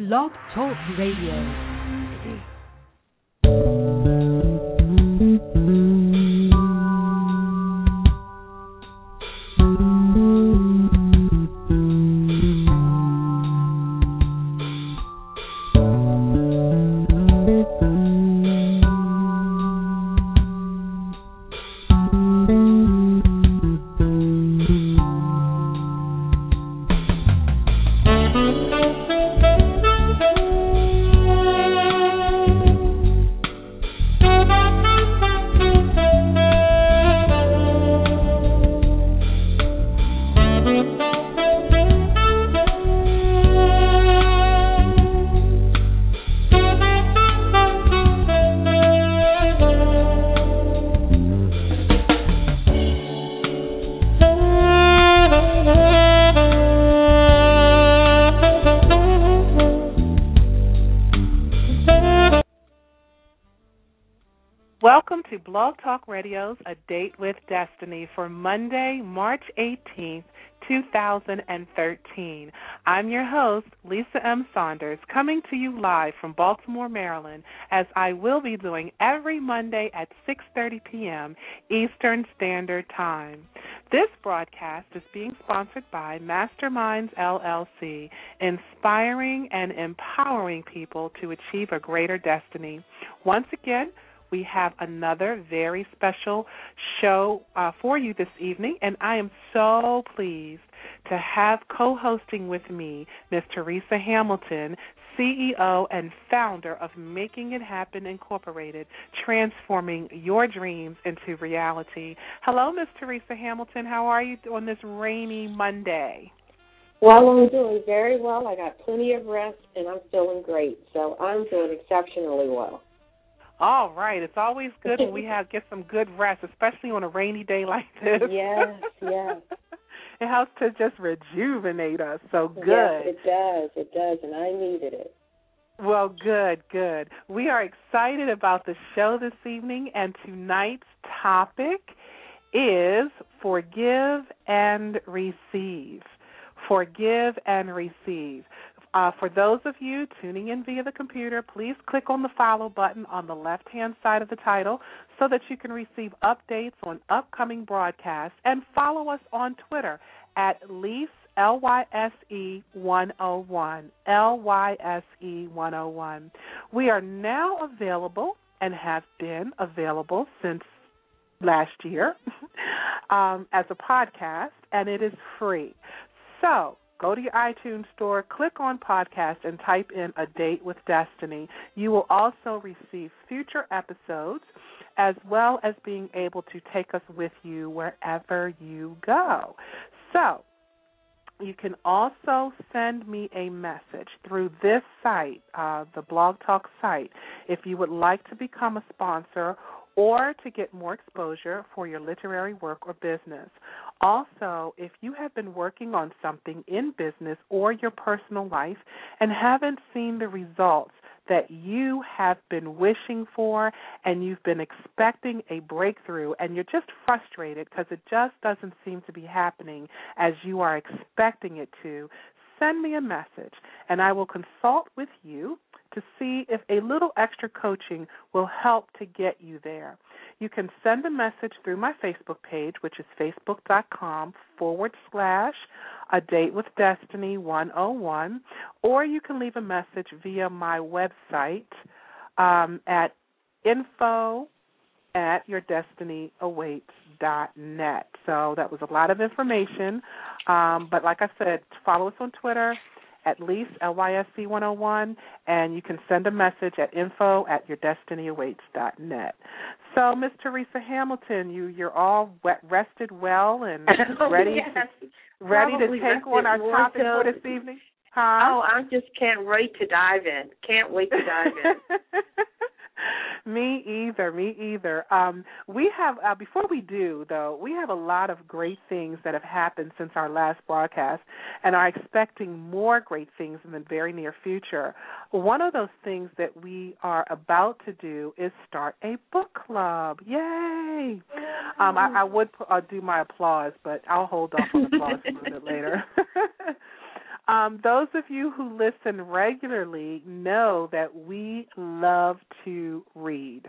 Blog Talk Radio. Radio's A Date with Destiny for Monday, March 18th, 2013. I'm your host, Lisa M. Saunders, coming to you live from Baltimore, Maryland, as I will be doing every Monday at 6:30 p.m. Eastern Standard Time. This broadcast is being sponsored by Masterminds LLC, inspiring and empowering people to achieve a greater destiny. Once again, we have another very special show uh, for you this evening, and I am so pleased to have co hosting with me Ms. Teresa Hamilton, CEO and founder of Making It Happen Incorporated, transforming your dreams into reality. Hello, Ms. Teresa Hamilton. How are you on this rainy Monday? Well, I'm doing very well. I got plenty of rest, and I'm feeling great. So I'm doing exceptionally well. All right. It's always good when we have get some good rest, especially on a rainy day like this. Yes, yes. it helps to just rejuvenate us. So good. Yes, it does. It does, and I needed it. Well, good, good. We are excited about the show this evening, and tonight's topic is forgive and receive. Forgive and receive. Uh, for those of you tuning in via the computer, please click on the follow button on the left hand side of the title so that you can receive updates on upcoming broadcasts and follow us on Twitter at Lise L Y S E 101. L Y S E 101. We are now available and have been available since last year um, as a podcast, and it is free. So go to your iTunes store, click on podcast, and type in A Date with Destiny. You will also receive future episodes as well as being able to take us with you wherever you go. So, you can also send me a message through this site, uh, the Blog Talk site, if you would like to become a sponsor or to get more exposure for your literary work or business. Also, if you have been working on something in business or your personal life and haven't seen the results that you have been wishing for and you've been expecting a breakthrough and you're just frustrated because it just doesn't seem to be happening as you are expecting it to, send me a message and I will consult with you to see if a little extra coaching will help to get you there. You can send a message through my Facebook page, which is facebook.com forward slash a date with destiny 101, or you can leave a message via my website um, at info at yourdestinyawaits.net. So that was a lot of information. Um, but like I said, follow us on Twitter at Lise LYSE 101, and you can send a message at info at yourdestinyawaits.net. So, Miss Teresa Hamilton, you you're all wet, rested well and ready yes. to, ready to take on our topic so- for this evening. Huh? Oh, I just can't wait to dive in. Can't wait to dive in. me either. Me either. Um, we have uh, before we do though, we have a lot of great things that have happened since our last broadcast, and are expecting more great things in the very near future. One of those things that we are about to do is start a book club. Yay! Um, I, I would uh, do my applause, but I'll hold off on applause a little bit later. Um, those of you who listen regularly know that we love to read.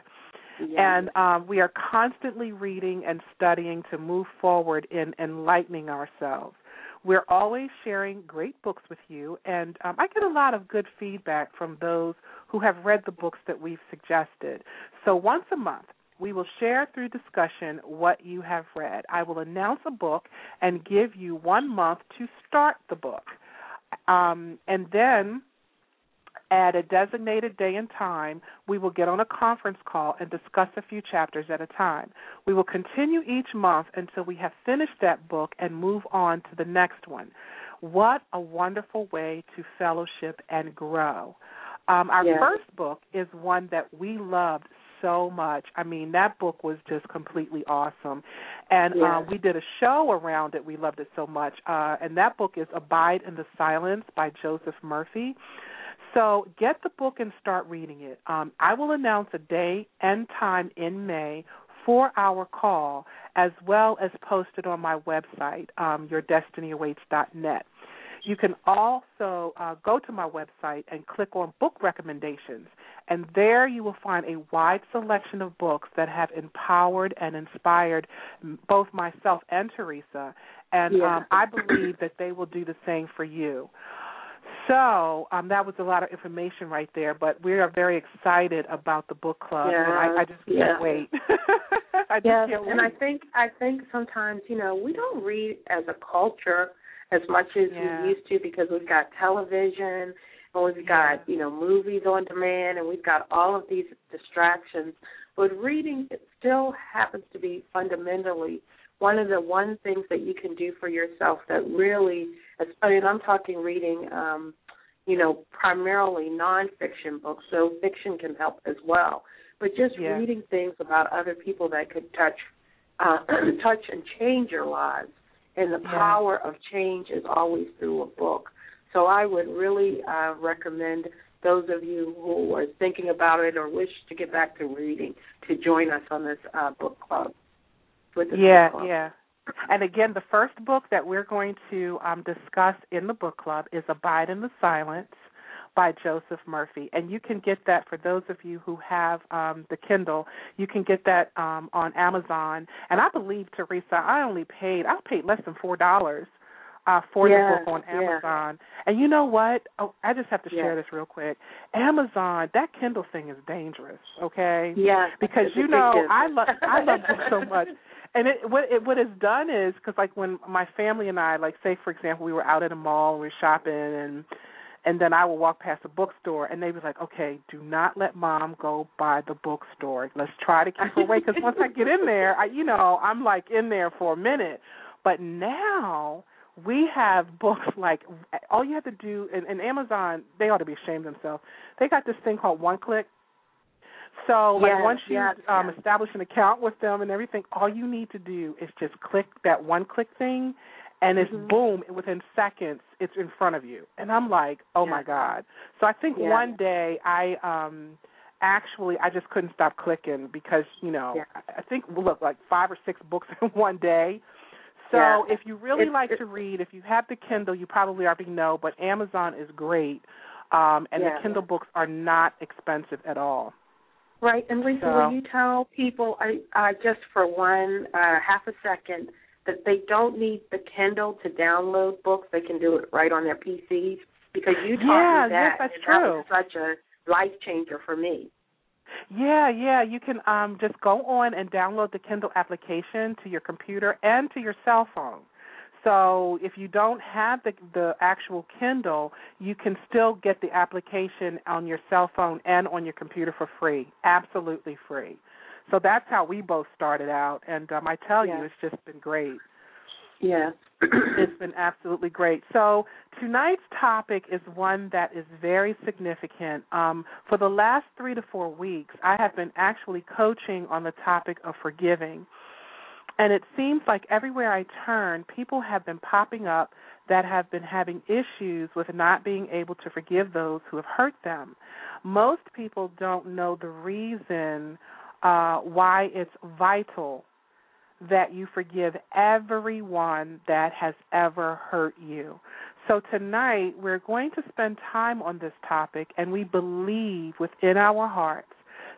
And um, we are constantly reading and studying to move forward in enlightening ourselves. We're always sharing great books with you, and um, I get a lot of good feedback from those who have read the books that we've suggested. So once a month, we will share through discussion what you have read. I will announce a book and give you one month to start the book. Um, and then at a designated day and time, we will get on a conference call and discuss a few chapters at a time. We will continue each month until we have finished that book and move on to the next one. What a wonderful way to fellowship and grow. Um, our yes. first book is one that we loved so much. I mean, that book was just completely awesome. And yes. uh, we did a show around it. We loved it so much. Uh, and that book is Abide in the Silence by Joseph Murphy. So get the book and start reading it. Um, I will announce a day and time in May for our call, as well as post it on my website, um, yourdestinyawaits.net. You can also uh, go to my website and click on book recommendations, and there you will find a wide selection of books that have empowered and inspired both myself and Teresa. And yeah. um, I believe that they will do the same for you. So um, that was a lot of information right there, but we are very excited about the book club, yeah. and I, I just can't wait. I just yes, can't wait. and I think I think sometimes you know we don't read as a culture as much as yeah. we used to because we've got television and we've got you know movies on demand and we've got all of these distractions. But reading it still happens to be fundamentally one of the one things that you can do for yourself that really I mean I'm talking reading um you know primarily nonfiction books so fiction can help as well but just yeah. reading things about other people that could touch uh touch and change your lives and the yeah. power of change is always through a book so I would really uh recommend those of you who are thinking about it or wish to get back to reading to join us on this uh book club yeah, yeah. And again, the first book that we're going to um, discuss in the book club is Abide in the Silence by Joseph Murphy. And you can get that for those of you who have um, the Kindle. You can get that um, on Amazon. And I believe, Teresa, I only paid, I paid less than $4 uh, for yeah, the book on Amazon. Yeah. And you know what? Oh, I just have to share this real quick. Amazon, that Kindle thing is dangerous. Okay. Yeah. Because you know, I love I love books so much. And it what it what it's done is because like when my family and I like say for example we were out at a mall and we were shopping and and then I would walk past a bookstore, and they was like, "Okay, do not let mom go by the bookstore. Let's try to keep her away." Because once I get in there, I, you know, I'm like in there for a minute. But now we have books like all you have to do and, and Amazon they ought to be ashamed of themselves. They got this thing called one click. So like yes, once you yes, um yes. establish an account with them and everything, all you need to do is just click that one click thing and it's mm-hmm. boom within seconds it's in front of you. And I'm like, "Oh my god." So I think one day I um actually I just couldn't stop clicking because, you know. I think look like 5 or 6 books in one day. So yeah. if you really it's, like it's, to read, if you have the Kindle, you probably already know, but Amazon is great. Um, and yeah. the Kindle books are not expensive at all. Right, and Lisa, so, will you tell people, I, uh, just for one uh, half a second, that they don't need the Kindle to download books; they can do it right on their PCs? Because you taught yeah, me that, yes, that's and true. that was such a life changer for me. Yeah, yeah. You can um, just go on and download the Kindle application to your computer and to your cell phone. So if you don't have the the actual Kindle, you can still get the application on your cell phone and on your computer for free, absolutely free. So that's how we both started out, and um, I tell you, it's just been great. Yeah. it's been absolutely great. So tonight's topic is one that is very significant. Um, for the last three to four weeks, I have been actually coaching on the topic of forgiving. And it seems like everywhere I turn, people have been popping up that have been having issues with not being able to forgive those who have hurt them. Most people don't know the reason uh, why it's vital that you forgive everyone that has ever hurt you. So tonight we're going to spend time on this topic, and we believe within our hearts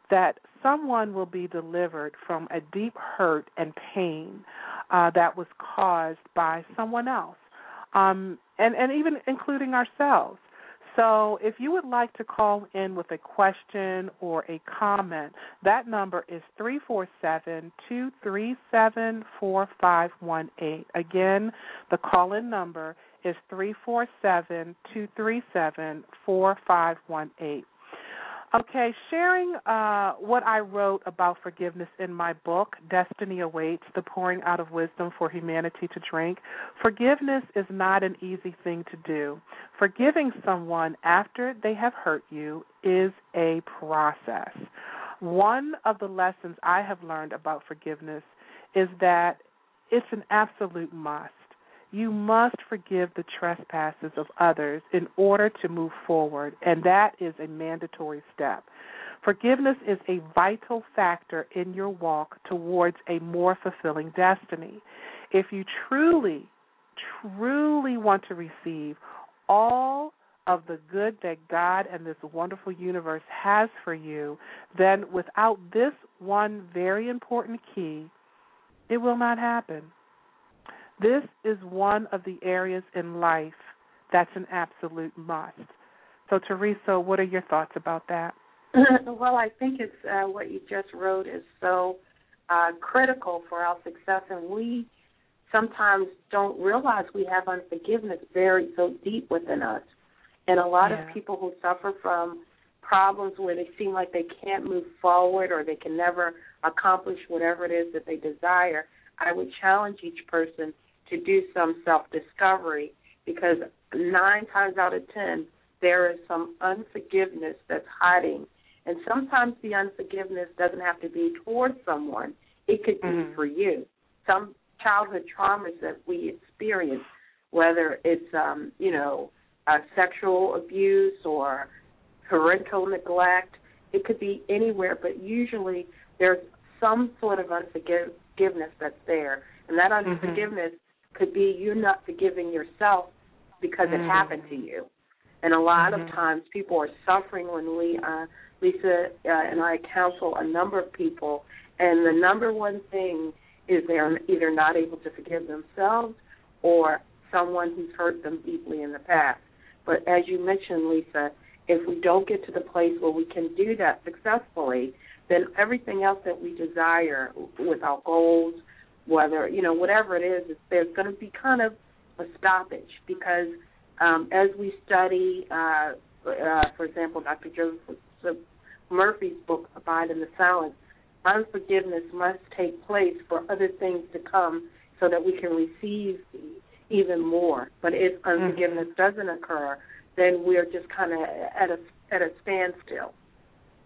that someone will be delivered from a deep hurt and pain uh, that was caused by someone else, um, and and even including ourselves. So if you would like to call in with a question or a comment, that number is 347 237 4518. Again, the call in number is three four seven two three seven four five one eight. Okay, sharing uh, what I wrote about forgiveness in my book, Destiny Awaits The Pouring Out of Wisdom for Humanity to Drink. Forgiveness is not an easy thing to do. Forgiving someone after they have hurt you is a process. One of the lessons I have learned about forgiveness is that it's an absolute must. You must forgive the trespasses of others in order to move forward, and that is a mandatory step. Forgiveness is a vital factor in your walk towards a more fulfilling destiny. If you truly, truly want to receive all of the good that God and this wonderful universe has for you, then without this one very important key, it will not happen. This is one of the areas in life that's an absolute must. So, Teresa, what are your thoughts about that? well, I think it's uh, what you just wrote is so uh, critical for our success, and we sometimes don't realize we have unforgiveness buried so deep within us. And a lot yeah. of people who suffer from problems where they seem like they can't move forward or they can never accomplish whatever it is that they desire, I would challenge each person to do some self discovery because nine times out of ten there is some unforgiveness that's hiding. And sometimes the unforgiveness doesn't have to be towards someone. It could be mm-hmm. for you. Some childhood traumas that we experience, whether it's um, you know, uh, sexual abuse or parental neglect, it could be anywhere, but usually there's some sort of unforgiveness that's there. And that mm-hmm. unforgiveness could be you're not forgiving yourself because mm. it happened to you. And a lot mm-hmm. of times people are suffering when we, uh, Lisa uh, and I counsel a number of people, and the number one thing is they're either not able to forgive themselves or someone who's hurt them deeply in the past. But as you mentioned, Lisa, if we don't get to the place where we can do that successfully, then everything else that we desire with our goals, whether you know whatever it is, there's going to be kind of a stoppage because um, as we study, uh, uh, for example, Dr. Joseph Murphy's book "Abide in the Silence," unforgiveness must take place for other things to come so that we can receive even more. But if unforgiveness mm-hmm. doesn't occur, then we're just kind of at a at a standstill.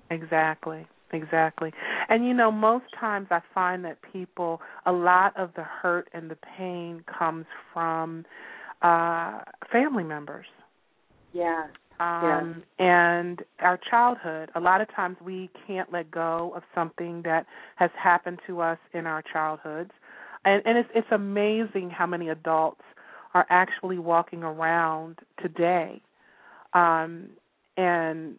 Exactly. Exactly. And you know, most times I find that people a lot of the hurt and the pain comes from uh family members. Yeah. Um yeah. and our childhood. A lot of times we can't let go of something that has happened to us in our childhoods. And and it's it's amazing how many adults are actually walking around today um and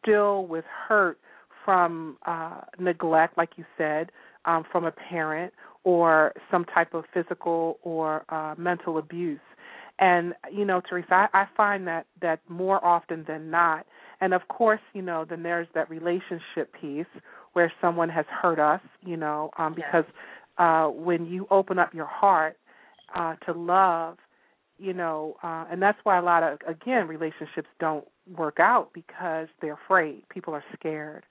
still with hurt from uh, neglect, like you said, um, from a parent or some type of physical or uh, mental abuse. And you know, Teresa, I, I find that that more often than not. And of course, you know, then there's that relationship piece where someone has hurt us. You know, um, because uh, when you open up your heart uh, to love, you know, uh, and that's why a lot of again relationships don't work out because they're afraid. People are scared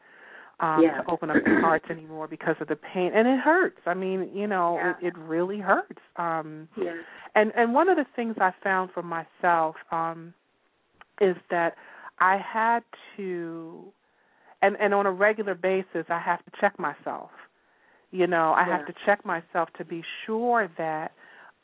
um yeah. to open up their hearts anymore because of the pain and it hurts i mean you know yeah. it, it really hurts um yeah. and and one of the things i found for myself um is that i had to and and on a regular basis i have to check myself you know i yeah. have to check myself to be sure that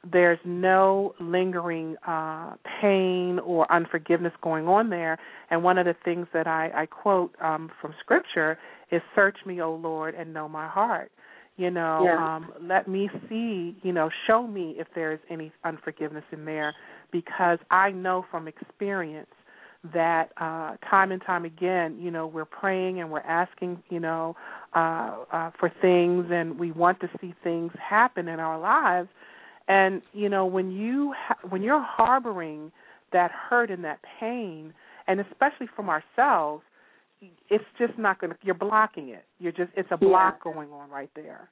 there's no lingering uh, pain or unforgiveness going on there. And one of the things that I, I quote um, from Scripture is, "Search me, O Lord, and know my heart." You know, yeah. um, let me see. You know, show me if there is any unforgiveness in there, because I know from experience that uh time and time again you know we're praying and we're asking you know uh, uh for things and we want to see things happen in our lives and you know when you ha- when you're harboring that hurt and that pain and especially from ourselves it's just not going to you're blocking it you're just it's a block yeah. going on right there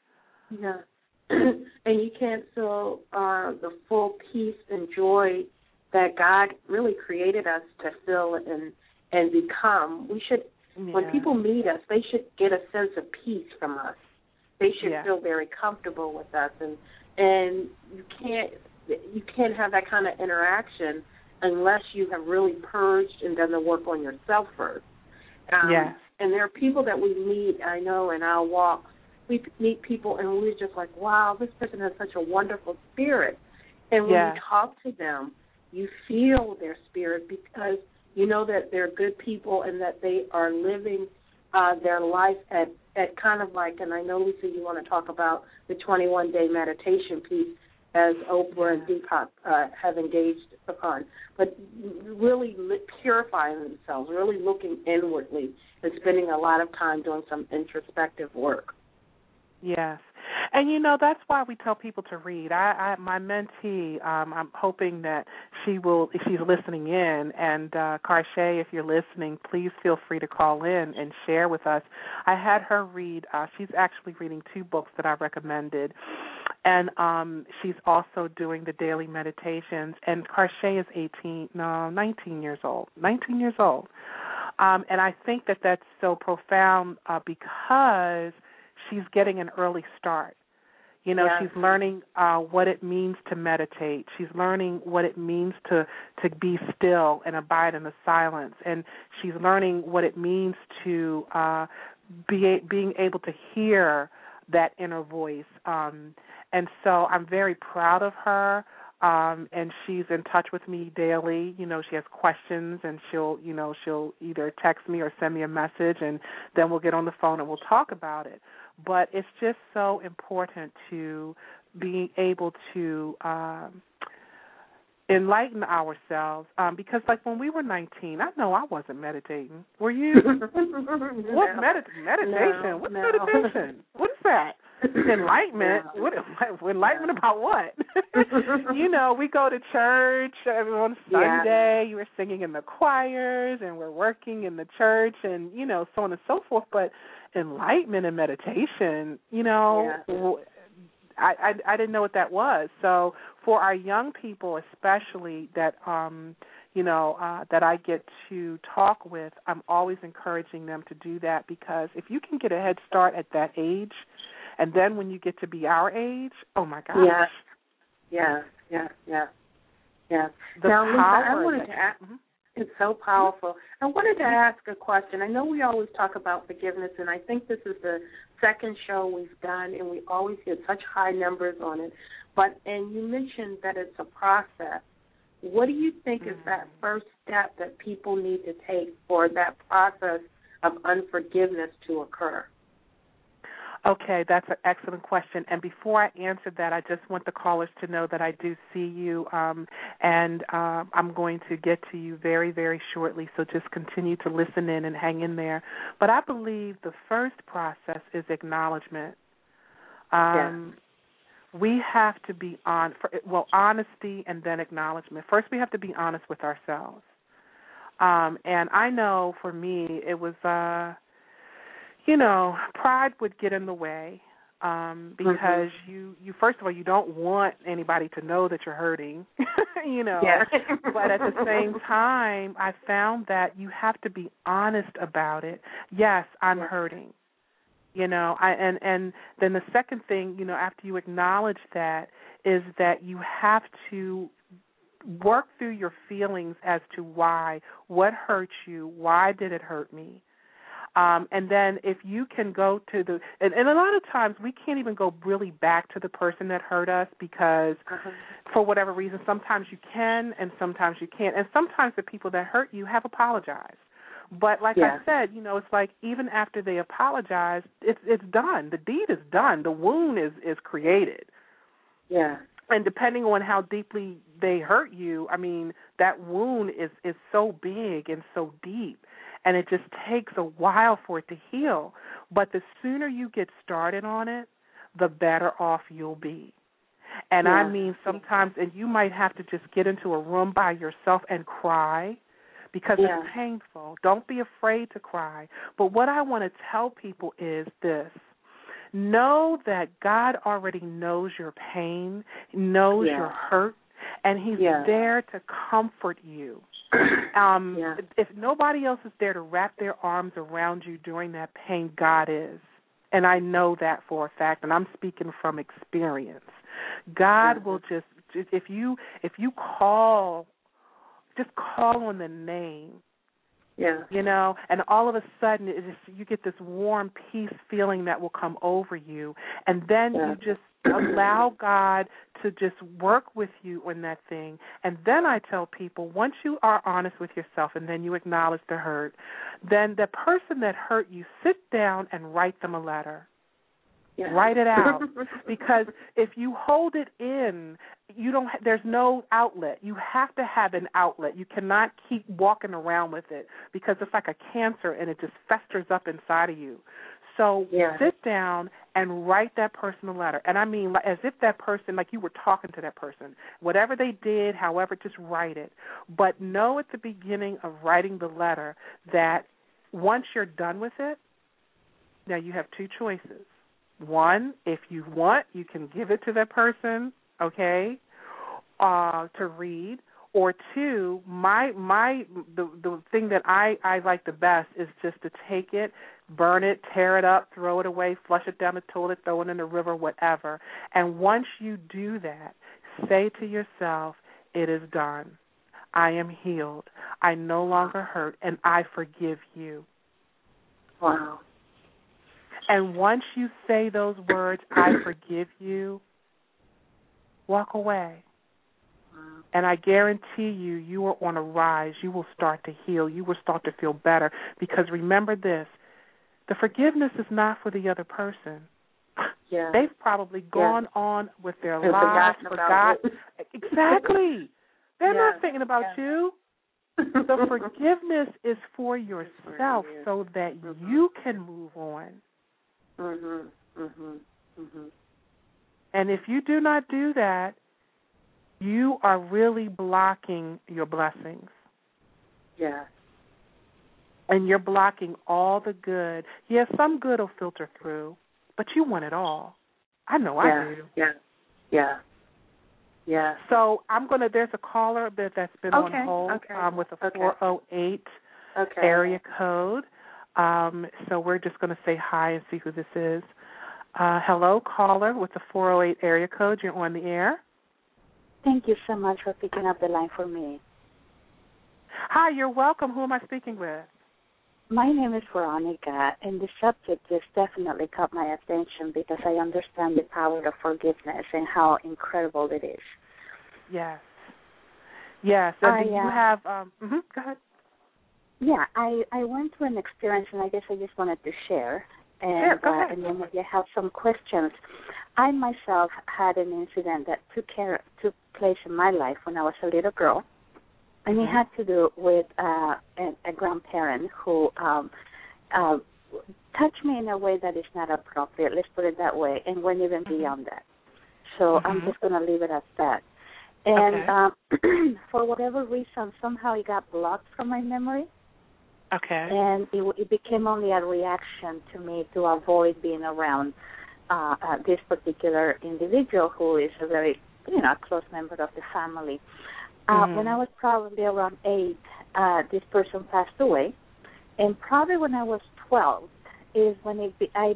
yeah and you can't feel uh the full peace and joy that God really created us to feel and and become. We should yeah. when people meet us, they should get a sense of peace from us. They should yeah. feel very comfortable with us and and you can't you can't have that kind of interaction unless you have really purged and done the work on yourself first. Um, yeah. And there are people that we meet, I know, in our walks. We meet people and we're just like, wow, this person has such a wonderful spirit. And when yeah. you talk to them, you feel their spirit because you know that they're good people and that they are living uh, their life at at kind of like. And I know Lisa, you want to talk about the 21 day meditation piece as Oprah and Deepak uh, have engaged upon, but really purifying themselves, really looking inwardly, and spending a lot of time doing some introspective work. Yes. And you know that's why we tell people to read. I, I my mentee, um, I'm hoping that she will, if she's listening in, and uh, Karshay, if you're listening, please feel free to call in and share with us. I had her read. Uh, she's actually reading two books that I recommended, and um, she's also doing the daily meditations. And Karshay is 18, no, 19 years old. 19 years old. Um, and I think that that's so profound uh, because she's getting an early start. You know, yeah. she's learning uh what it means to meditate. She's learning what it means to to be still and abide in the silence and she's learning what it means to uh be being able to hear that inner voice. Um and so I'm very proud of her um and she's in touch with me daily you know she has questions and she'll you know she'll either text me or send me a message and then we'll get on the phone and we'll talk about it but it's just so important to be able to um enlighten ourselves um because like when we were 19 I know I wasn't meditating were you what no. medit- meditation no, what's no. meditation what is that enlightenment no. what enlightenment about what you know we go to church on Sunday yeah. you were singing in the choirs and we're working in the church and you know so on and so forth but enlightenment and meditation you know yeah. I, I I didn't know what that was. So for our young people, especially that um you know uh, that I get to talk with, I'm always encouraging them to do that because if you can get a head start at that age, and then when you get to be our age, oh my gosh. Yeah, yeah, yeah, yeah, yeah. The now, power Lisa, I wanted to ask. Mm-hmm. It's so powerful. I wanted to ask a question. I know we always talk about forgiveness, and I think this is the second show we've done, and we always get such high numbers on it. But and you mentioned that it's a process. What do you think mm-hmm. is that first step that people need to take for that process of unforgiveness to occur? Okay, that's an excellent question. And before I answer that, I just want the callers to know that I do see you, um, and uh, I'm going to get to you very, very shortly. So just continue to listen in and hang in there. But I believe the first process is acknowledgement. Um, yes. We have to be on, for, well, honesty and then acknowledgement. First, we have to be honest with ourselves. Um, and I know for me, it was. Uh, you know, pride would get in the way um because mm-hmm. you you first of all you don't want anybody to know that you're hurting you know yeah. but at the same time i found that you have to be honest about it yes i'm hurting you know i and and then the second thing you know after you acknowledge that is that you have to work through your feelings as to why what hurt you why did it hurt me um, and then if you can go to the and, and a lot of times we can't even go really back to the person that hurt us because uh-huh. for whatever reason sometimes you can and sometimes you can't. And sometimes the people that hurt you have apologized. But like yeah. I said, you know, it's like even after they apologize, it's it's done. The deed is done. The wound is is created. Yeah. and depending on how deeply they hurt you, I mean, that wound is is so big and so deep and it just takes a while for it to heal. But the sooner you get started on it, the better off you'll be. And yeah. I mean sometimes and you might have to just get into a room by yourself and cry because yeah. it's painful. Don't be afraid to cry. But what I want to tell people is this know that God already knows your pain, knows yeah. your hurt, and He's yeah. there to comfort you. Um, yeah. If nobody else is there to wrap their arms around you during that pain, God is. And I know that for a fact, and I'm speaking from experience. God will just if you if you call just call on the name yeah. You know, and all of a sudden it just you get this warm peace feeling that will come over you and then yeah. you just allow God to just work with you on that thing. And then I tell people once you are honest with yourself and then you acknowledge the hurt, then the person that hurt you sit down and write them a letter yeah. Write it out because if you hold it in, you don't. There's no outlet. You have to have an outlet. You cannot keep walking around with it because it's like a cancer and it just festers up inside of you. So yeah. sit down and write that person a letter. And I mean, as if that person, like you were talking to that person. Whatever they did, however, just write it. But know at the beginning of writing the letter that once you're done with it, now you have two choices one, if you want, you can give it to that person, okay, uh, to read. Or two, my my the the thing that I I like the best is just to take it, burn it, tear it up, throw it away, flush it down the toilet, throw it in the river, whatever. And once you do that, say to yourself, "It is done. I am healed. I no longer hurt, and I forgive you." Wow. And once you say those words, I forgive you, walk away. And I guarantee you, you are on a rise. You will start to heal. You will start to feel better. Because remember this the forgiveness is not for the other person. Yeah. They've probably gone yeah. on with their They've lives, forgot. Exactly. They're yeah. not thinking about yeah. you. The forgiveness is for yourself you. so that mm-hmm. you can move on. Mhm. Mhm. Mhm. And if you do not do that, you are really blocking your blessings. Yeah. And you're blocking all the good. Yes, some good will filter through, but you want it all. I know yeah. I do. Yeah. Yeah. Yeah. So I'm gonna. There's a caller that that's been okay. on hold okay. um, with a okay. 408 okay. area code. Um, so we're just going to say hi and see who this is. Uh, hello, caller with the 408 area code. You're on the air. Thank you so much for picking up the line for me. Hi, you're welcome. Who am I speaking with? My name is Veronica, and the subject just definitely caught my attention because I understand the power of forgiveness and how incredible it is. Yes. Yes. And I, do you uh, have? Um, mm-hmm, go ahead. Yeah, I I went through an experience, and I guess I just wanted to share. And, Sure, go uh, ahead. and then maybe I have some questions. I myself had an incident that took care took place in my life when I was a little girl, and it Mhm. had to do with uh, a, a grandparent who um, uh, touched me in a way that is not appropriate. Let's put it that way, and went even Mhm. beyond that. So I'm Mhm. just going to leave it at that. And Okay. um, for whatever reason, somehow it got blocked from my memory Okay. and it, it became only a reaction to me to avoid being around uh, uh, this particular individual who is a very you know close member of the family. Uh, Mhm. When I was probably around eight, uh, this person passed away, and probably when I was twelve is when it be, I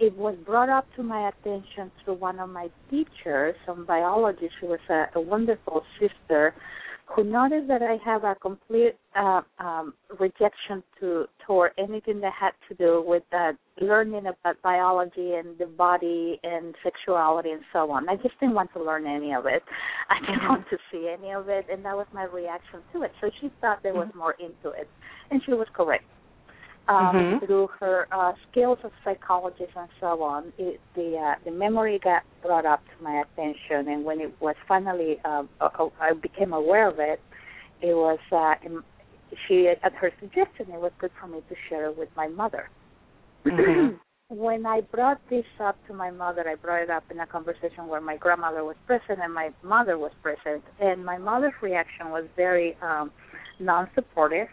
it was brought up to my attention through one of my teachers on biology. She was a, a wonderful sister who noticed that I have a complete uh, um, rejection to toward anything that had to do with uh, learning about biology and the body and sexuality and so on. I just didn't want to learn any of it. I didn't Mhm. want to see any of it, and that was my reaction to it. So she thought there was more into it, and she was correct. Um, Mhm. through her uh, skills as psychologist and so on, it, the uh, the memory got brought up to my attention, and when it was finally uh, uh, I became aware of it, it was uh, she at her suggestion it was good for me to share it with my mother. Mhm. when I brought this up to my mother, I brought it up in a conversation where my grandmother was present and my mother was present, and my mother's reaction was very um, non-supportive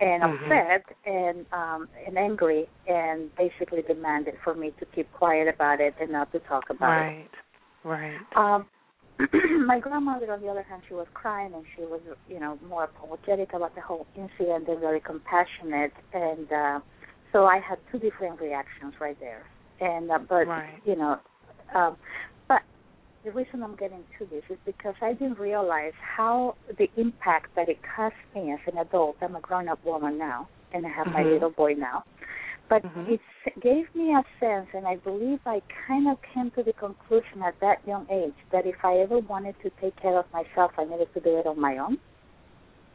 and Mhm. upset and um, and angry, and basically demanded for me to keep quiet about it and not to talk about it. Right. Right. Um, my grandmother, on the other hand, she was crying and she was, you know, more apologetic about the whole incident and very compassionate. And uh, so I had two different reactions right there. And uh, but Right. you know, um, the reason I'm getting to this is because I didn't realize how the impact that it cost me as an adult. I'm a grown-up woman now, and I have my Mhm. little boy now. But Mhm. it gave me a sense, and I believe I kind of came to the conclusion at that young age that if I ever wanted to take care of myself, I needed to do it on my own.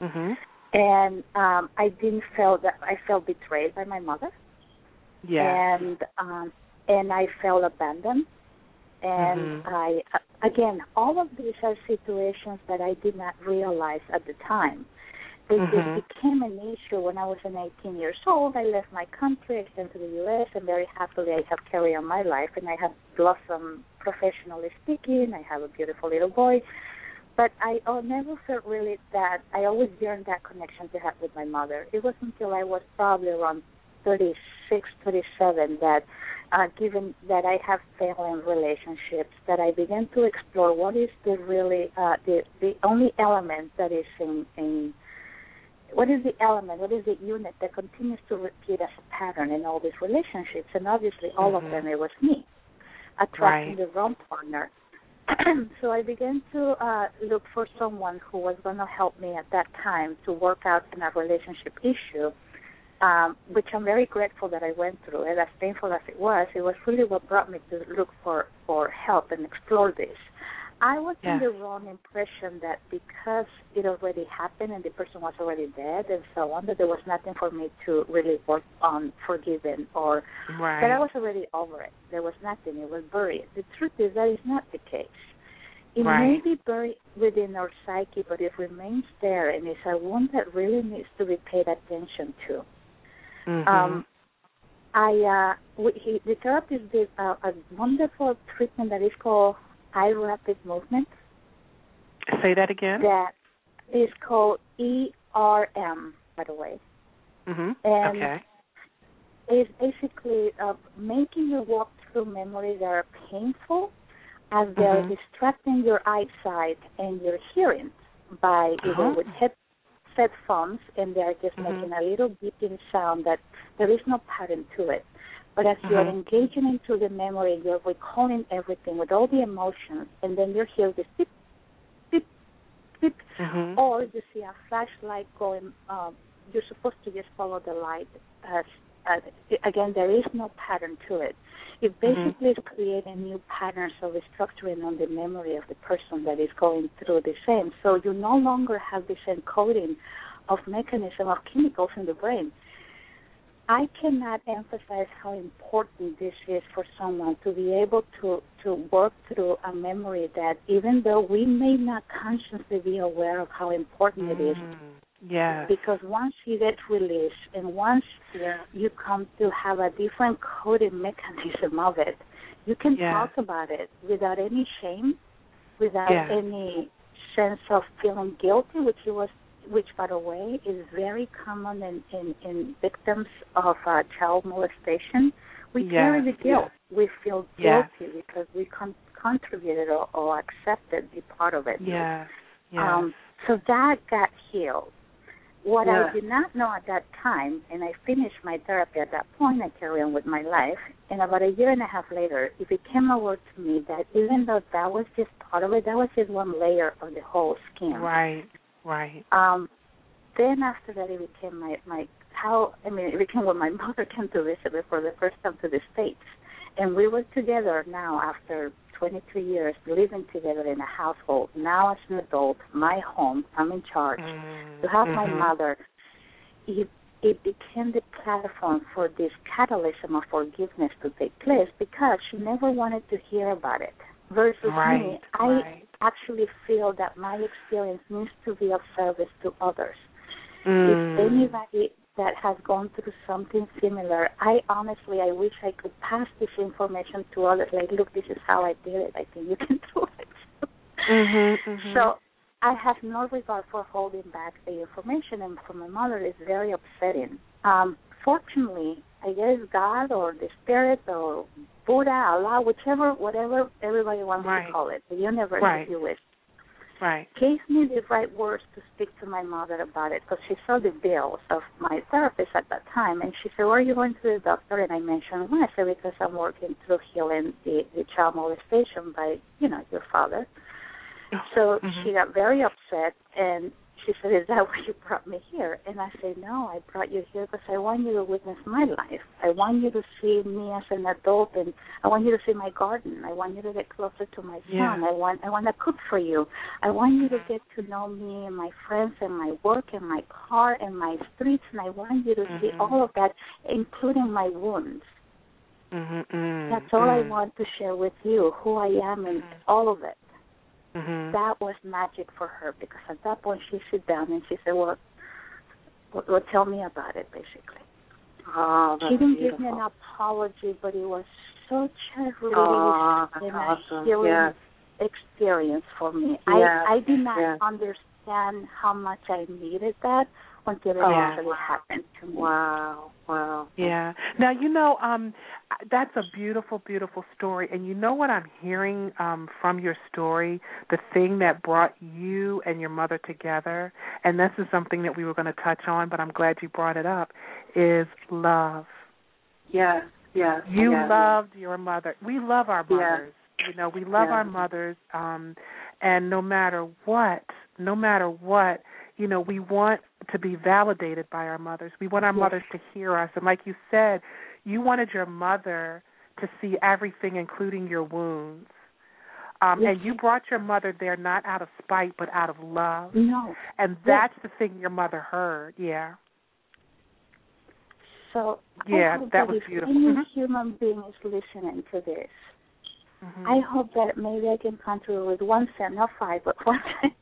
Mhm. And um, I didn't feel that I felt betrayed by my mother, Yeah. and um, and I felt abandoned. And Mhm. I, again, all of these are situations that I did not realize at the time. It Mhm. just became an issue when I was an 18 years old. I left my country, I came to the U.S., and very happily I have carried on my life, and I have blossomed professionally speaking. I have a beautiful little boy, but I oh, never felt really that. I always yearned that connection to have with my mother. It was until I was probably around 36, 37 that, uh, given that I have failing relationships, that I began to explore what is the really uh, the the only element that is in in what is the element, what is the unit that continues to repeat as a pattern in all these relationships? And obviously, all of Mhm. them, it was me attracting Right. the wrong partner. so I began to uh, look for someone who was going to help me at that time to work out in a relationship issue, um, which I'm very grateful that I went through it. As painful as it was, it was really what brought me to look for for help and explore this. I was Yes. in the wrong impression that because it already happened and the person was already dead and so on, that there was nothing for me to really work on forgiving or Right. that I was already over it. There was nothing. It was buried. The truth is that is not the case. It may be buried within our psyche, but it remains there, and it's a wound that really needs to be paid attention to. Mhm. Um, I uh, he, the therapist did a, a wonderful treatment that is called eye rapid movement. Say that again. That is called ERM, by the way. Mhm. And Okay. is basically uh, making you walk through memories that are painful as they're Mhm. distracting your eyesight and your hearing by either Uh-huh. with head headphones and they're just Mhm. making a little beeping sound that there is no pattern to it. But as you're Mhm. engaging into the memory, you're recalling everything with all the emotions, and then you hear this beep, beep, beep, Mhm. or you see a flashlight going. Um, you're supposed to just follow the light. As Uh, again, there is no pattern to it. It mm-hmm. basically is creating new patterns of restructuring on the memory of the person that is going through the same. So you no longer have this encoding of mechanism of chemicals in the brain. I cannot emphasize how important this is for someone to be able to to work through a memory that even though we may not consciously be aware of how important it is, mm. Yes. because once you get released and once Yeah. you come to have a different coding mechanism of it, you can Yeah. talk about it without any shame, without Yeah. any sense of feeling guilty, which it was which by the way is very common in, in, in victims of uh, child molestation. We carry the guilt. We feel guilty because we con- contributed or, or accepted the part of it. Yes. Yes. Um, so that got healed. What Yeah. I did not know at that time, and I finished my therapy at that point, I carried on with my life, and about a year and a half later, it became aware to me that even though that was just part of it, that was just one layer of the whole scheme. right. Right. Um, then after that, it became my my how I mean, it became when my mother came to visit me for the first time to the states, and we were together now after 23 years living together in a household. Now as an adult, my home, I'm in charge. Mm. To have my Mhm. mother, it it became the platform for this catalysm of forgiveness to take place because she never wanted to hear about it. Versus right, me, right. I actually feel that my experience needs to be of service to others. Mm. If anybody that has gone through something similar, I honestly I wish I could pass this information to others. Like, look, this is how I did it. I think you can do it. mm-hmm, mm-hmm. So I have no regard for holding back the information, and for my mother, it's very upsetting. Um, fortunately, I guess God or the Spirit or Buddha, Allah, whichever, whatever everybody wants right. to call it, the universe, right. if you wish, right. gave me the right words to speak to my mother about it because she saw the bills of my therapist at that time, and she said, "Where are you going to the doctor?" And I mentioned, "Well, I said because I'm working through healing the, the child molestation by, you know, your father." So mm-hmm. she got very upset and she said, Is that why you brought me here? And I said, No, I brought you here because I want you to witness my life. I want you to see me as an adult and I want you to see my garden. I want you to get closer to my son. Yeah. I want I want to cook for you. I want you to get to know me and my friends and my work and my car and my streets and I want you to see Mhm. all of that, including my wounds. Mm-hmm, That's all I want to share with you, who I am and all of it Mm-hmm. that was magic for her because at that point she sit down and she said, "Well, well, well tell me about it." Basically, Oh, she didn't beautiful. give me an apology, but it was such a relief Oh, and awesome. a healing Yes. experience for me. Yes, I I did not yes. understand how much I needed that until it Oh, actually wow. happened to me. Wow. Wow. Yeah. Now you know, um, that's a beautiful, beautiful story. And you know what I'm hearing um, from your story, the thing that brought you and your mother together, and this is something that we were going to touch on, but I'm glad you brought it up, is love. Yes. Yes. You yes. loved your mother. We love our mothers. You know, we love Yeah. our mothers, um, and no matter what, no matter what, you know, we want to be validated by our mothers. We want our Yes. mothers to hear us. And like you said, you wanted your mother to see everything, including your wounds. Um, Yes. And you brought your mother there not out of spite, but out of love. No. And that's the thing your mother heard. Yeah. So Yeah, I that was if beautiful. Any Mhm. human being is listening to this. Mhm. I hope that maybe I can contribute with one cent, not five, but one cent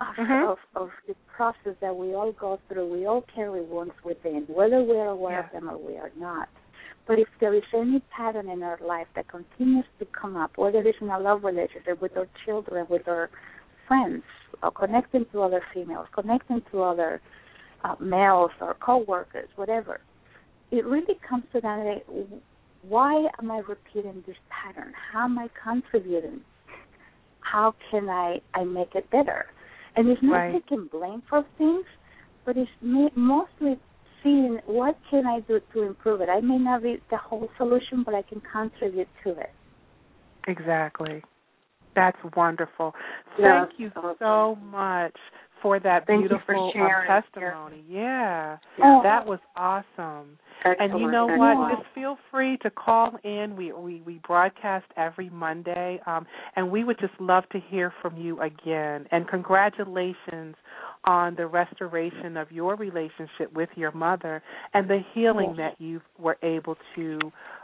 of, Mhm. of, of the process that we all go through. We all carry wounds within, whether we're aware of them or we are not. But if there is any pattern in our life that continues to come up, whether it's in a love relationship with our children, with our friends, or connecting to other females, connecting to other uh, males or coworkers, whatever, it really comes to that why am I repeating this pattern? How am I contributing? How can I I make it better? And it's not Right. taking blame for things, but it's mostly seeing what can I do to improve it. I may not be the whole solution, but I can contribute to it. Exactly. That's wonderful. Yes, Thank you awesome. so much for that Thank beautiful um, testimony. Yeah. Oh. That was awesome. Excellent. And you know excellent. what? Just feel free to call in. We we we broadcast every Monday, um, and we would just love to hear from you again. And congratulations on the restoration of your relationship with your mother and the healing that you were able to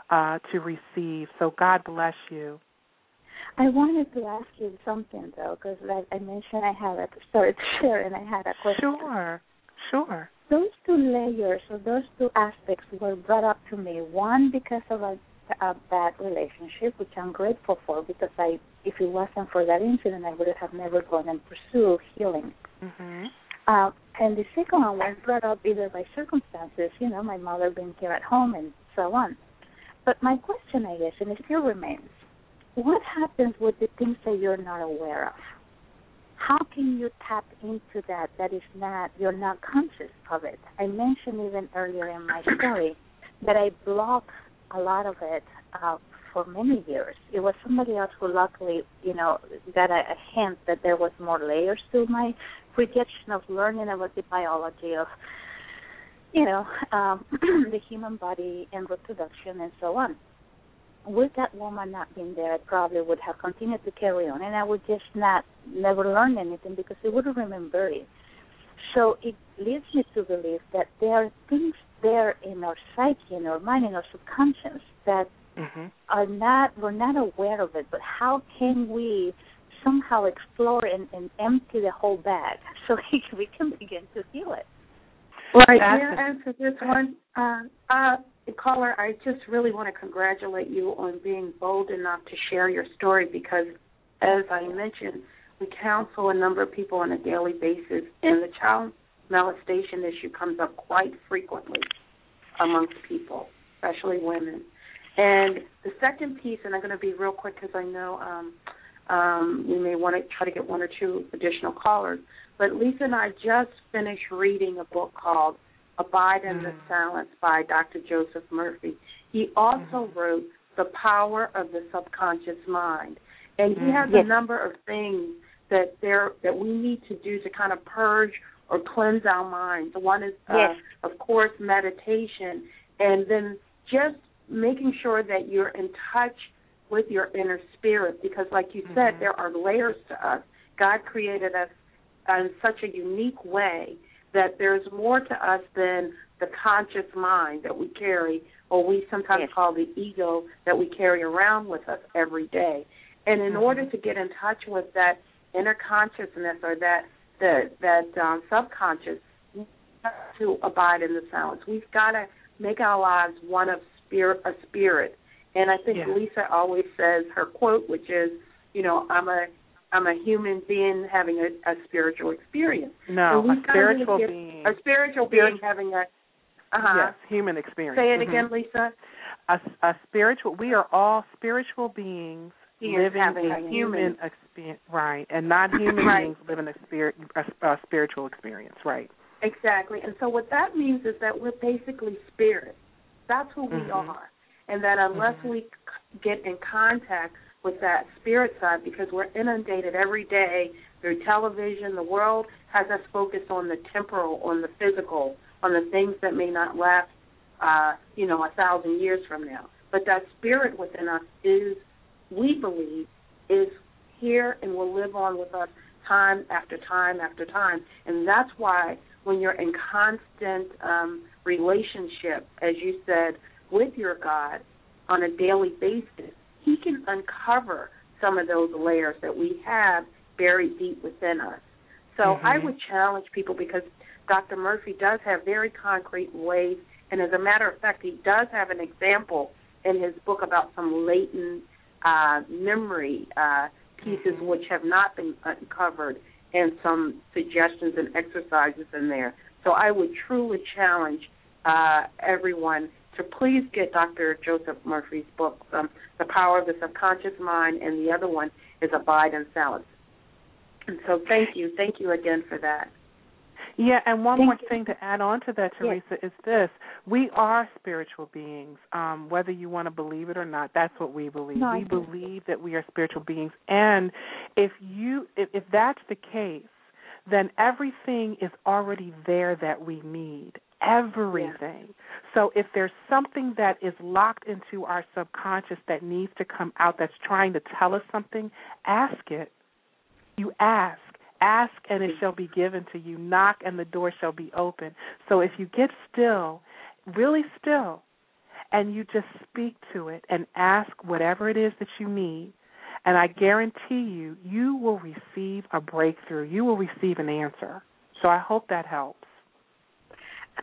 uh, to receive. So God bless you. I wanted to ask you something though, because like I mentioned, I had a story to share, and I had a question. Sure, sure. those two layers or those two aspects were brought up to me. One because of a, a bad relationship, which I'm grateful for, because I, if it wasn't for that incident, I would have never gone and pursued healing. Mhm. Uh, and the second one was brought up either by circumstances, you know, my mother being here at home and so on. But my question, I guess, and it still remains, what happens with the things that you're not aware of? how can you tap into that that is not you're not conscious of it? I mentioned even earlier in my story that i blocked a lot of it uh, for many years. It was somebody else who luckily you know got a, a hint that there was more layers to my rejection of learning about the biology of you know um, the human body and reproduction and so on with that woman not being there, I probably would have continued to carry on, and I would just not never learn anything because it wouldn't remain it. So it leads me to believe that there are things there in our psyche, in our mind, in our subconscious that mm-hmm. are not we're not aware of it. But how can we somehow explore and, and empty the whole bag so we can begin to heal it? Right. May I answer this one? Uh, uh, caller, I just really want to congratulate you on being bold enough to share your story because, as I mentioned, we counsel a number of people on a daily basis, and the child molestation issue comes up quite frequently amongst people, especially women. And the second piece, and I'm going to be real quick because I know um, um, we may want to try to get one or two additional callers. But Lise and I just finished reading a book called Abide in mm. the Silence by Dr. Joseph Murphy. He also mm. wrote The Power of the Subconscious Mind. And he has yes. a number of things that there that we need to do to kind of purge or cleanse our minds. One is, uh, yes. of course, meditation, and then just making sure that you're in touch with your inner spirit. Because, like you mm-hmm. said, there are layers to us. God created us in such a unique way that there's more to us than the conscious mind that we carry, or we sometimes yes. call the ego that we carry around with us every day. And in mm-hmm. order to get in touch with that inner consciousness or that that that um, subconscious to abide in the silence. We've got to make our lives one of spirit, a spirit. And I think yeah. Lise always says her quote, which is, you know, I'm a I'm a human being having a, a spiritual experience. No, a spiritual being. A spiritual being having a uh-huh. yes, human experience. Say it mm-hmm. again, Lise. A, a spiritual. We are all spiritual beings living a human, human experience, right? And not human right. beings living a, spirit, a, a spiritual experience, right? Exactly. And so what that means is that we're basically spirit. That's who we mm-hmm. are. And that unless mm-hmm. we get in contact with that spirit side, because we're inundated every day through television, the world has us focused on the temporal, on the physical, on the things that may not last, uh, you know, a thousand years from now. But that spirit within us is we believe is here and will live on with us time after time after time. And that's why when you're in constant um, relationship, as you said, with your God on a daily basis, He can uncover some of those layers that we have buried deep within us. So mm-hmm. I would challenge people because Dr. Murphy does have very concrete ways, and as a matter of fact, he does have an example in his book about some latent uh, memory uh, pieces mm-hmm. which have not been uncovered, and some suggestions and exercises in there. So I would truly challenge uh, everyone to please get Dr. Joseph Murphy's book, um, The Power of the Subconscious Mind, and the other one is Abide in Silence. And so thank you. Thank you again for that. Yeah, and one Thank more you. thing to add on to that, Teresa, yes. is this: we are spiritual beings. Um, whether you want to believe it or not, that's what we believe. No, we believe that we are spiritual beings, and if you, if, if that's the case, then everything is already there that we need. Everything. Yeah. So if there's something that is locked into our subconscious that needs to come out, that's trying to tell us something, ask it. You ask Ask and it shall be given to you. Knock and the door shall be open. So if you get still, really still, and you just speak to it and ask whatever it is that you need, and I guarantee you, you will receive a breakthrough. You will receive an answer. So I hope that helps.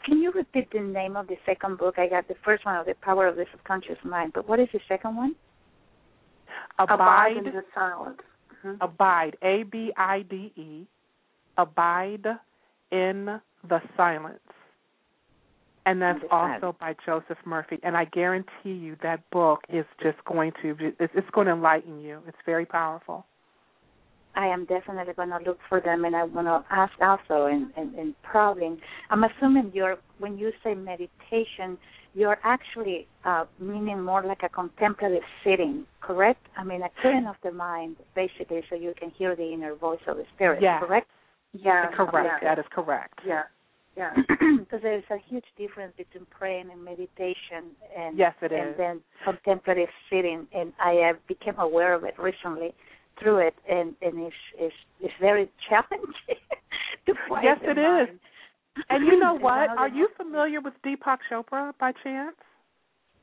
Can you repeat the name of the second book? I got the first one of the power of the subconscious mind, but what is the second one? Abide, Abide in the silence. Mm-hmm. Abide, A B I D E, abide in the silence. And that's also by Joseph Murphy. And I guarantee you that book is just going to it's, it's going to enlighten you. It's very powerful. I am definitely going to look for them, and I want to ask also, and, and, and probably, I'm assuming you're when you say meditation, you're actually uh, meaning more like a contemplative sitting, correct? I mean, a clearing of the mind, basically, so you can hear the inner voice of the spirit, yeah. correct? Yeah, correct. Yeah. That is correct. Yeah, yeah. Because there is a huge difference between praying and meditation, and yes, it and then contemplative sitting. And I uh, became aware of it recently through it, and and it's it's, it's very challenging to quiet Yes, it mind. is. And you know what? Are you familiar with Deepak Chopra by chance?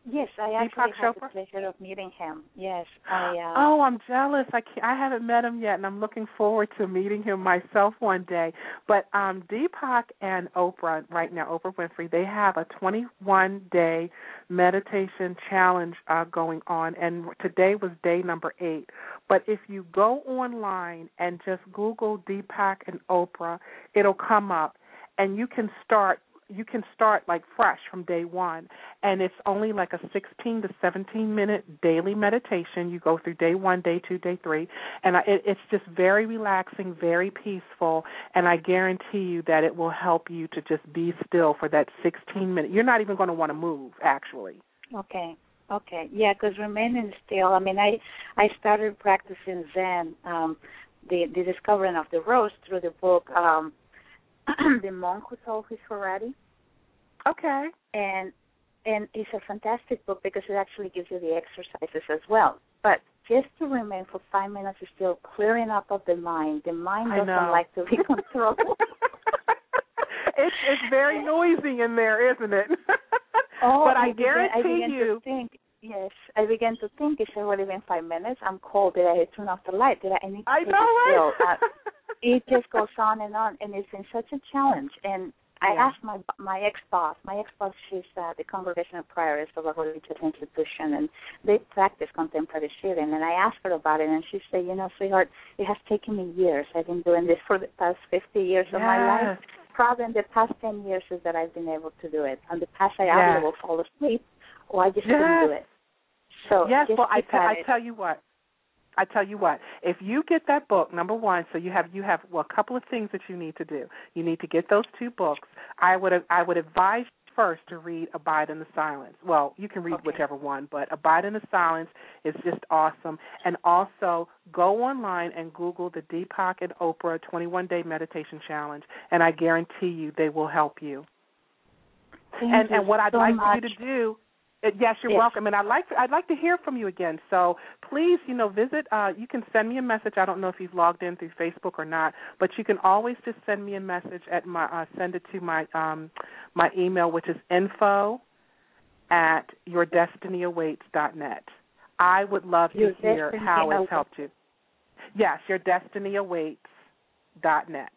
Yes, I actually had the pleasure of meeting him. Yes, I. Uh, oh, I'm jealous. I can't, I haven't met him yet, and I'm looking forward to meeting him myself one day. But um Deepak and Oprah right now, Oprah Winfrey, they have a 21 day meditation challenge uh, going on, and today was day number eight. But if you go online and just Google Deepak and Oprah, it'll come up, and you can start you can start like fresh from day one. And it's only like a 16 to 17 minute daily meditation. You go through day one day two day three. And I, it, it's just very relaxing very peaceful. And i guarantee you that it will help you to just be still for that 16 minutes you're not even going to want to move actually. Okay okay yeah because remaining still i mean i i started practicing zen um the the discovering of the rose through the book um the monk who sold his Ferrari. Okay. And and it's a fantastic book because it actually gives you the exercises as well. But just to remain for five minutes is still clearing up of the mind. The mind doesn't like to be controlled. it's it's very noisy in there, isn't it? Oh, but I, guarantee I you. Think, yes, I began to think. It's already been five minutes. I'm cold. Did I turn off the light? Did I? I need to I know, right? Still? Uh, it just goes on and on, and it's been such a challenge. And I yeah. asked my my ex boss. My ex boss, she's uh, the Congregational Prioress of a religious institution, and they practice contemplative shooting. And I asked her about it, and she said, "You know, sweetheart, it has taken me years. I've been doing this for the past 50 years yes. of my life. Probably in the past 10 years is that I've been able to do it. In the past, I yes. either will fall asleep or I just yes. couldn't do it. So yes, well, I, t- I tell you what, I tell you what, if you get that book, number one, so you have you have well, a couple of things that you need to do. You need to get those two books. I would I would advise first to read Abide in the Silence. Well, you can read Okay. whichever one, but Abide in the Silence is just awesome. And also go online and Google the Deepak and Oprah 21 Day Meditation Challenge, and I guarantee you they will help you. Thank and you and what I'd so like much. you to do Yes, you're Yes. welcome, and I'd like to, I'd like to hear from you again. So please, you know, visit. Uh, you can send me a message. I don't know if you've logged in through Facebook or not, but you can always just send me a message at my uh, send it to my um, my email, which is info at yourdestinyawaits.net. I would love to Your hear how it's helped you. Yes, yourdestinyawaits.net.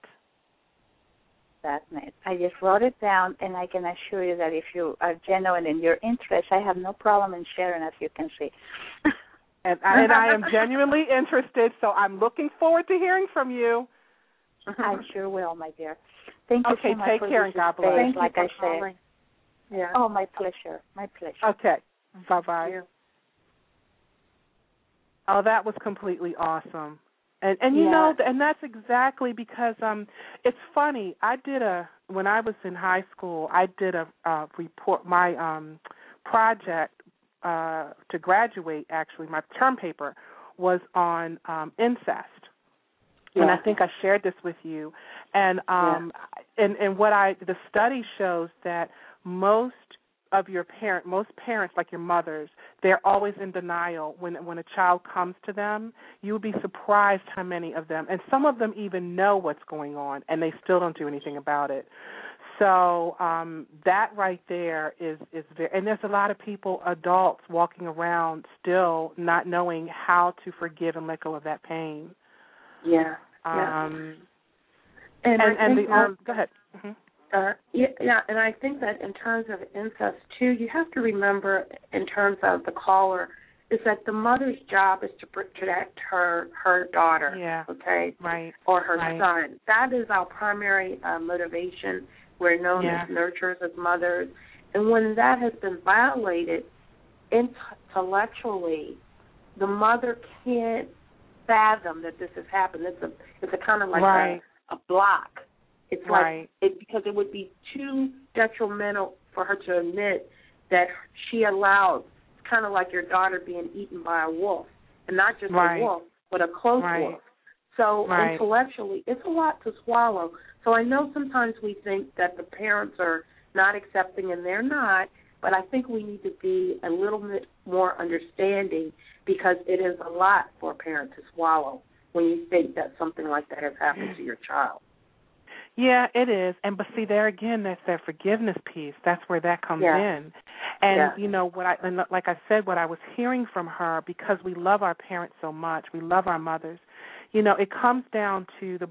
That's it. I just wrote it down, and I can assure you that if you are genuine in your interest, I have no problem in sharing, as you can see. And, and I am genuinely interested, so I'm looking forward to hearing from you. I sure will, my dear. Thank you Okay, so much take for care this and God bless. Thank you like for I said. Yeah. Oh, my pleasure. My pleasure. Okay, mm-hmm. bye bye. Oh, that was completely awesome. And and you Yeah. know, and that's exactly because um it's funny. I did a when I was in high school, I did a uh report my um project uh to graduate actually my term paper was on um incest. And I think I shared this with you. And um and and what I the study shows that most of your parent most parents like your mothers they're always in denial when when a child comes to them you would be surprised how many of them and some of them even know what's going on and they still don't do anything about it so um that right there is is very and there's a lot of people adults walking around still not knowing how to forgive and let go of that pain Yeah. yeah. um and and, and the um go ahead hmm Uh, yeah, yeah, and I think that in terms of incest too, you have to remember in terms of the caller is that the mother's job is to protect her her daughter. Yeah. Okay. right Or her Right. son. That is our primary uh, motivation. We're known Yeah. as nurturers, as mothers, and when that has been violated intellectually, the mother can't fathom that this has happened. It's a it's a kind of like Right. a, a block. It's Right. like it because it would be too detrimental for her to admit that she allowed. It's kind of like your daughter being eaten by a wolf, and not just Right. a wolf, but a close Right. wolf. So Right. intellectually, it's a lot to swallow. So I know sometimes we think that the parents are not accepting, and they're not. But I think we need to be a little bit more understanding because it is a lot for a parent to swallow when you think that something like that has happened to your child. Yeah, it is. And but see there again that's that forgiveness piece. That's where that comes yeah. in. And yeah. you know what I and like I said what I was hearing from her because we love our parents so much. We love our mothers. You know, it comes down to the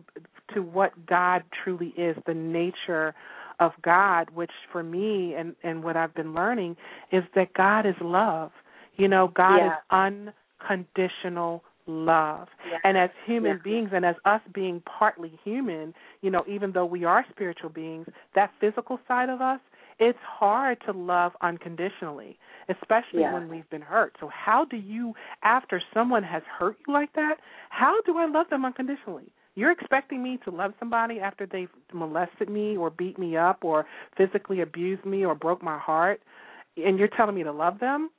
to what God truly is, the nature of God, which for me and and what I've been learning is that God is love. You know, God yeah. is unconditional love. Yeah. And as human yeah. beings and as us being partly human, you know, even though we are spiritual beings, that physical side of us, it's hard to love unconditionally, especially yeah. when we've been hurt. So how do you after someone has hurt you like that, how do I love them unconditionally? You're expecting me to love somebody after they've molested me or beat me up or physically abused me or broke my heart and you're telling me to love them?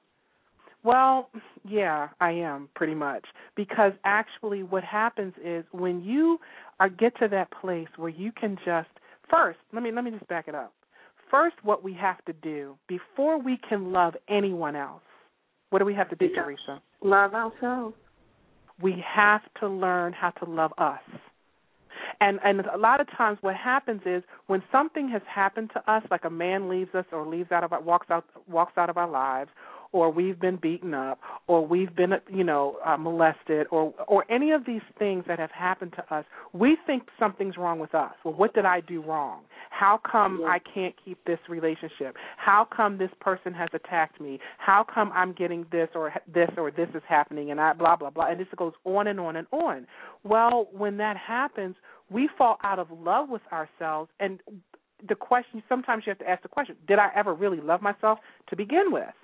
Well, yeah, I am pretty much because actually what happens is when you are get to that place where you can just first, let me let me just back it up. First what we have to do before we can love anyone else. What do we have to do, Teresa? Love ourselves. We have to learn how to love us. And and a lot of times what happens is when something has happened to us like a man leaves us or leaves out of our walks out walks out of our lives or we've been beaten up or we've been you know uh, molested or or any of these things that have happened to us we think something's wrong with us. Well what did i do wrong? How come yeah. i can't keep this relationship? How come this person has attacked me? How come i'm getting this or this or this is happening and i blah blah blah and this goes on and on and on. Well when that happens we fall out of love with ourselves and the question sometimes you have to ask the question did i ever really love myself to begin with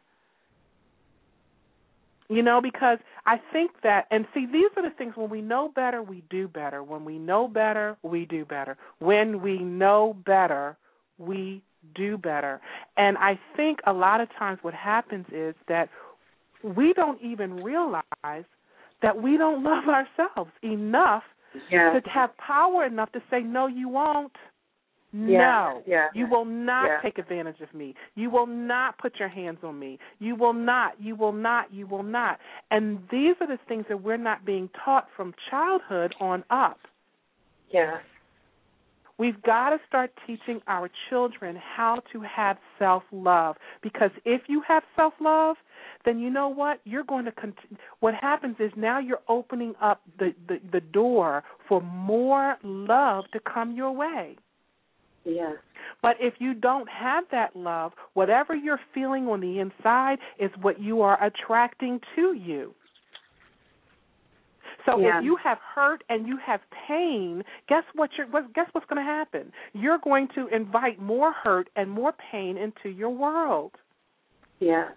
you know, because I think that, and see, these are the things when we know better, we do better. When we know better, we do better. When we know better, we do better. And I think a lot of times what happens is that we don't even realize that we don't love ourselves enough yeah. to have power enough to say, no, you won't. No, yeah, you will not yeah. take advantage of me. You will not put your hands on me. You will not, you will not, you will not. And these are the things that we're not being taught from childhood on up. Yeah. We've got to start teaching our children how to have self love because if you have self love, then you know what you're going to. Continue. What happens is now you're opening up the, the the door for more love to come your way. Yeah. But if you don't have that love, whatever you're feeling on the inside is what you are attracting to you. So yeah. if you have hurt and you have pain, guess what you're what, guess what's going to happen? You're going to invite more hurt and more pain into your world. Yeah.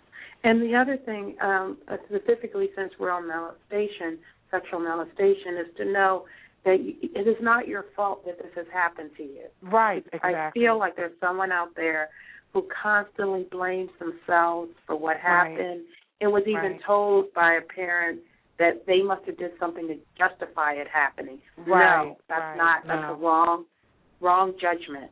And the other thing, um, specifically since we're on molestation, sexual molestation, is to know that it is not your fault that this has happened to you. Right, exactly. I feel like there's someone out there who constantly blames themselves for what happened right. and was even right. told by a parent that they must have did something to justify it happening. Right, no, that's right, not that's no. a wrong wrong judgment.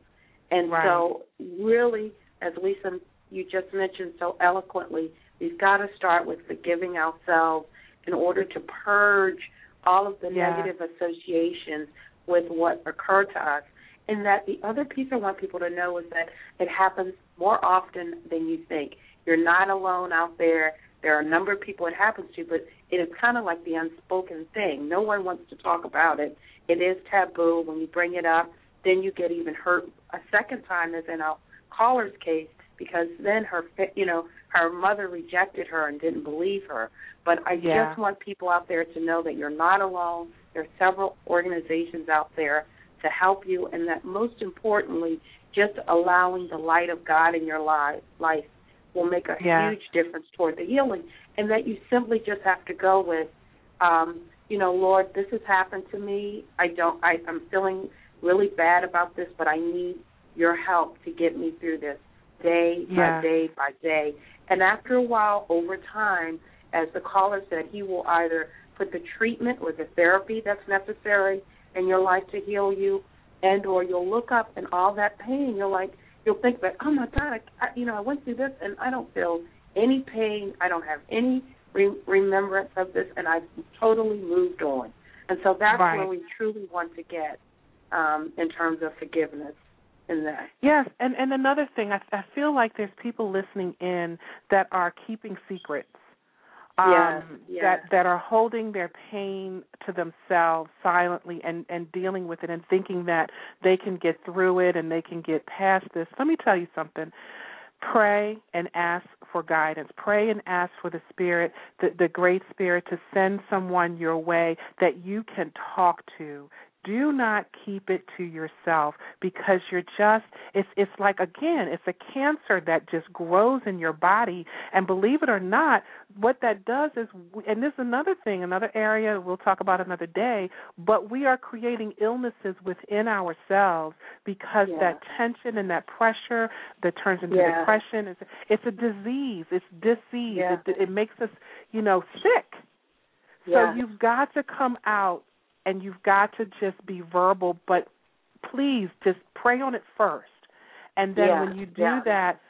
And so really as Lise you just mentioned so eloquently, we've got to start with forgiving ourselves in order to purge all of the yeah. negative associations with what occurred to us. And that the other piece I want people to know is that it happens more often than you think. You're not alone out there. There are a number of people it happens to, but it is kind of like the unspoken thing. No one wants to talk about it. It is taboo. When you bring it up, then you get even hurt a second time, as in our caller's case, because then her, you know, her mother rejected her and didn't believe her. But I yeah. just want people out there to know that you're not alone. There are several organizations out there to help you, and that most importantly, just allowing the light of God in your life, life will make a yeah. huge difference toward the healing. And that you simply just have to go with, um, you know, Lord, this has happened to me. I don't. I, I'm feeling really bad about this, but I need your help to get me through this day yeah. by day by day. And after a while, over time, as the caller said, he will either put the treatment or the therapy that's necessary in your life to heal you, and or you'll look up and all that pain, you'll like you'll think that oh my god, I, I, you know I went through this and I don't feel any pain, I don't have any re- remembrance of this, and I've totally moved on. And so that's right. where we truly want to get um, in terms of forgiveness in that. Yes, and and another thing, I, I feel like there's people listening in that are keeping secrets. Um, yes, yes. that that are holding their pain to themselves silently and and dealing with it and thinking that they can get through it and they can get past this. Let me tell you something pray and ask for guidance. Pray and ask for the Spirit, the, the Great Spirit, to send someone your way that you can talk to, do not keep it to yourself because you're just it's it's like again it's a cancer that just grows in your body and believe it or not what that does is and this is another thing another area we'll talk about another day but we are creating illnesses within ourselves because yeah. that tension and that pressure that turns into yeah. depression is it's a disease it's disease yeah. it, it makes us you know sick so you've got to come out and you've got to just be verbal, but please just pray on it first. And then yeah, when you do yeah. that,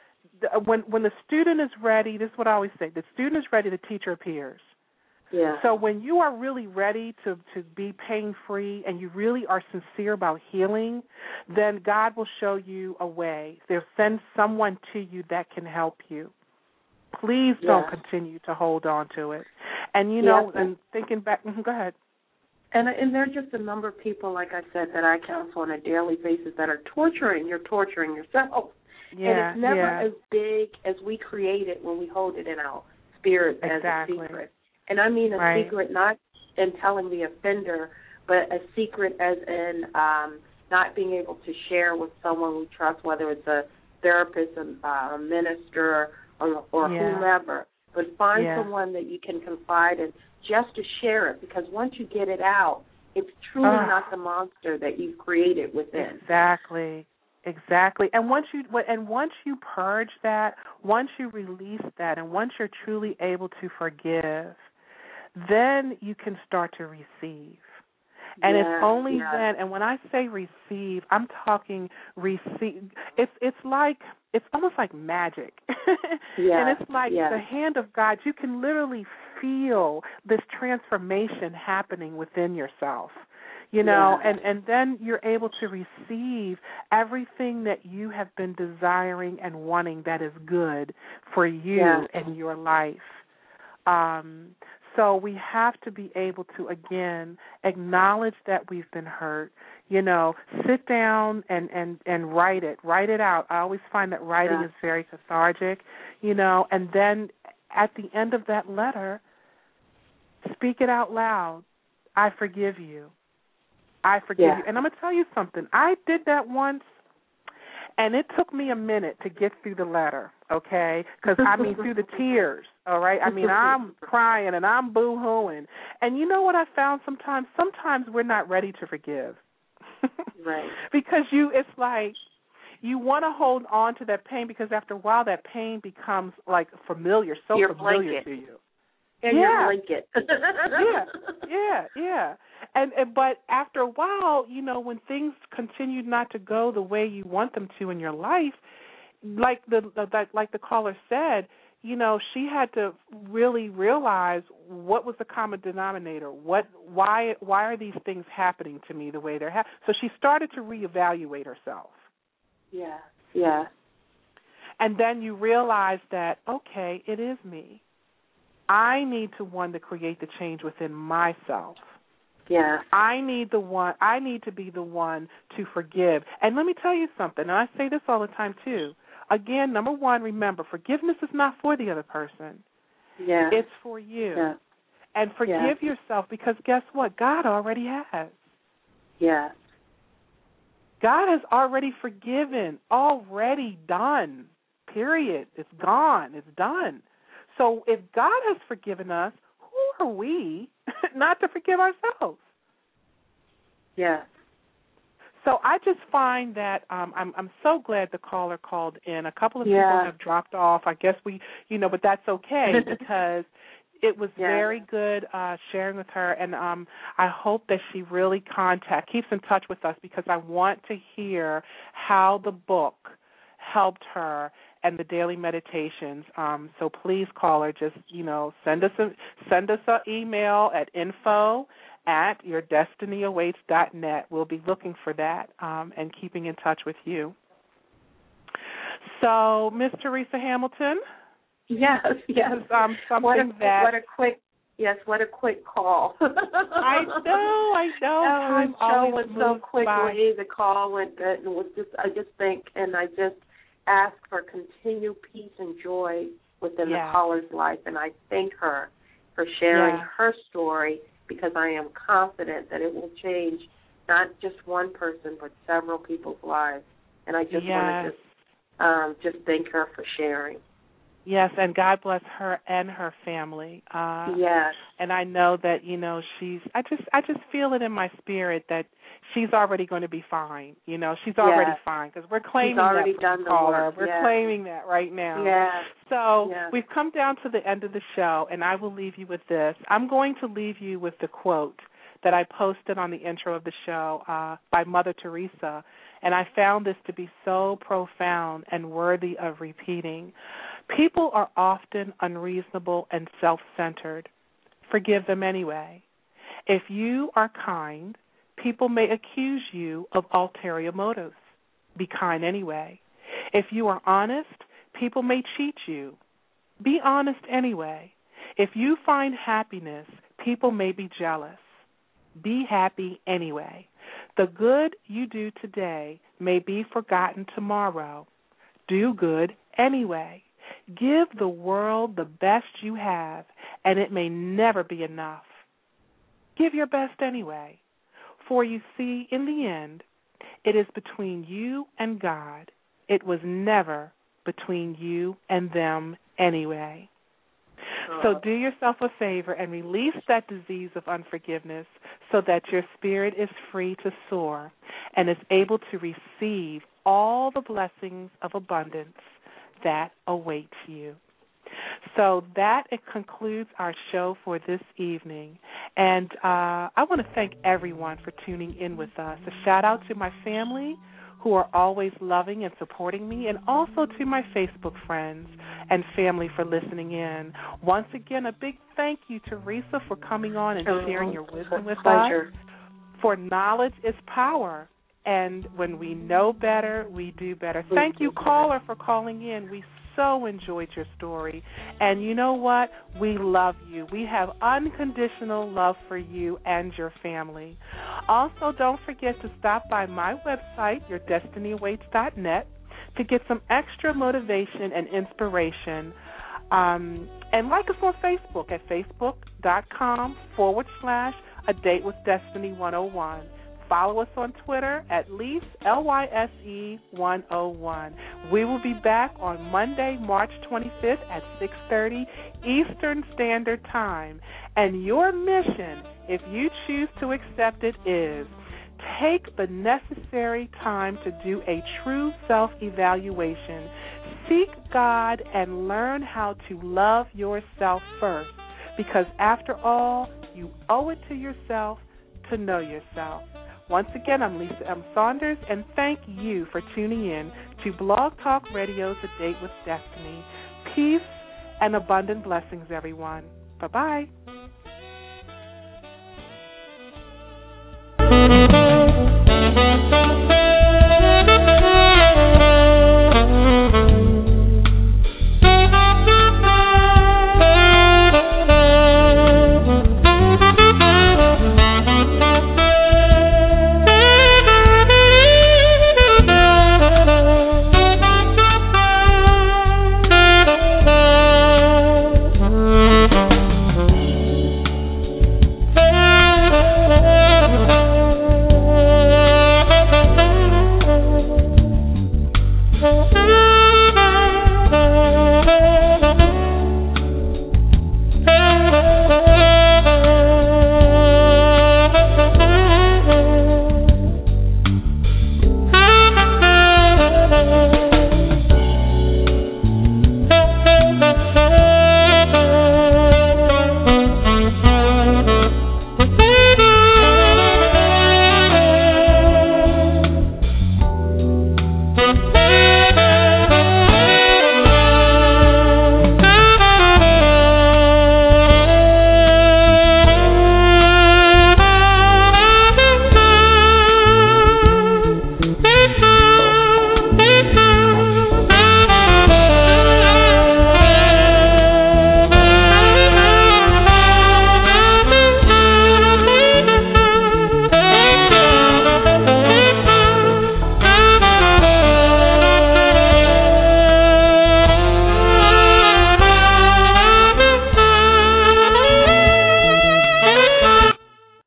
when when the student is ready, this is what I always say: the student is ready, the teacher appears. Yeah. So when you are really ready to to be pain free and you really are sincere about healing, then God will show you a way. They'll send someone to you that can help you. Please don't continue to hold on to it. And you know, yeah. and thinking back, go ahead. And and there are just a number of people, like I said, that I counsel on a daily basis that are torturing. You're torturing yourself. Yeah, and it's never yeah. as big as we create it when we hold it in our spirit exactly. as a secret. And I mean a right. secret not in telling the offender, but a secret as in um, not being able to share with someone we trust, whether it's a therapist, a, uh, a minister, or, or yeah. whomever. But find someone that you can confide in just to share it because once you get it out, it's truly uh, not the monster that you've created within. Exactly. Exactly. And once you and once you purge that, once you release that and once you're truly able to forgive, then you can start to receive. And it's only then and when I say receive, I'm talking receive it's it's like it's almost like magic. yeah, and it's like the hand of God. You can literally feel this transformation happening within yourself you know yeah. and and then you're able to receive everything that you have been desiring and wanting that is good for you yeah. and your life um so we have to be able to again acknowledge that we've been hurt you know sit down and and and write it write it out i always find that writing yeah. is very cathartic you know and then at the end of that letter speak it out loud. I forgive you. I forgive yeah. you. And i'm going to tell you something. I did that once and it took me a minute to get through the letter okay? Because i mean through the tears all right? I mean i'm crying and i'm boo-hooing. And you know what i found sometimes? Sometimes we're not ready to forgive. Right. Because you it's like you want to hold on to that pain because after a while that pain becomes like familiar so your familiar blanket. to you and yeah. your blanket. yeah, yeah, yeah. And, and but after a while, you know, when things continue not to go the way you want them to in your life, like the like like the caller said, you know, she had to really realize what was the common denominator. What why why are these things happening to me the way they're happening? So she started to reevaluate herself. Yeah. Yeah. And then you realize that okay, it is me. I need to one to create the change within myself. Yeah. I need the one I need to be the one to forgive. And let me tell you something, and I say this all the time too. Again, number one, remember, forgiveness is not for the other person. Yeah. It's for you. Yeah. And forgive yourself because guess what? God already has. Yeah. God has already forgiven, already done. Period. It's gone. It's done. So if God has forgiven us, who are we not to forgive ourselves? Yeah. So I just find that um I'm I'm so glad the caller called in. A couple of yeah. people have dropped off. I guess we you know, but that's okay because it was yeah. very good uh sharing with her and um I hope that she really contact keeps in touch with us because I want to hear how the book helped her and the daily meditations. Um, so please call her. Just you know, send us a send us an email at info at yourdestinyawaits.net. We'll be looking for that um, and keeping in touch with you. So, Miss Teresa Hamilton. Yes, yes. Um, something what a, that what a quick yes, what a quick call. I know, I know. Time show always went so quickly. By. The call went good, and was just I just think, and I just ask for continued peace and joy within yes. the caller's life, and I thank her for sharing yes. her story because I am confident that it will change not just one person but several people's lives. And I just yes. want to just um, just thank her for sharing. Yes, and God bless her and her family. Uh yes. And I know that, you know, she's I just I just feel it in my spirit that she's already going to be fine. You know, she's already yes. fine because we're claiming she's already that done caller. work. We're yes. claiming that right now. Yes. So, yes. we've come down to the end of the show and I will leave you with this. I'm going to leave you with the quote that I posted on the intro of the show uh by Mother Teresa and I found this to be so profound and worthy of repeating. People are often unreasonable and self centered. Forgive them anyway. If you are kind, people may accuse you of ulterior motives. Be kind anyway. If you are honest, people may cheat you. Be honest anyway. If you find happiness, people may be jealous. Be happy anyway. The good you do today may be forgotten tomorrow. Do good anyway. Give the world the best you have, and it may never be enough. Give your best anyway. For you see, in the end, it is between you and God. It was never between you and them anyway. So do yourself a favor and release that disease of unforgiveness so that your spirit is free to soar and is able to receive all the blessings of abundance that awaits you. So that it concludes our show for this evening. And uh, I want to thank everyone for tuning in with us. A shout out to my family who are always loving and supporting me, and also to my Facebook friends and family for listening in. Once again, a big thank you, Teresa, for coming on and oh, sharing your wisdom with pleasure. us. For knowledge is power. And when we know better, we do better. Thank you, caller, for calling in. We so enjoyed your story. And you know what? We love you. We have unconditional love for you and your family. Also, don't forget to stop by my website, yourdestinyawaits.net, to get some extra motivation and inspiration. Um, and like us on Facebook at facebook.com forward slash a date with destiny 101 follow us on Twitter at least LYSE 101. We will be back on Monday, March 25th at 6:30 Eastern Standard Time. And your mission, if you choose to accept it, is take the necessary time to do a true self-evaluation. Seek God and learn how to love yourself first because after all, you owe it to yourself to know yourself. Once again, I'm Lise M. Saunders, and thank you for tuning in to Blog Talk Radio's A Date with Destiny. Peace and abundant blessings, everyone. Bye bye.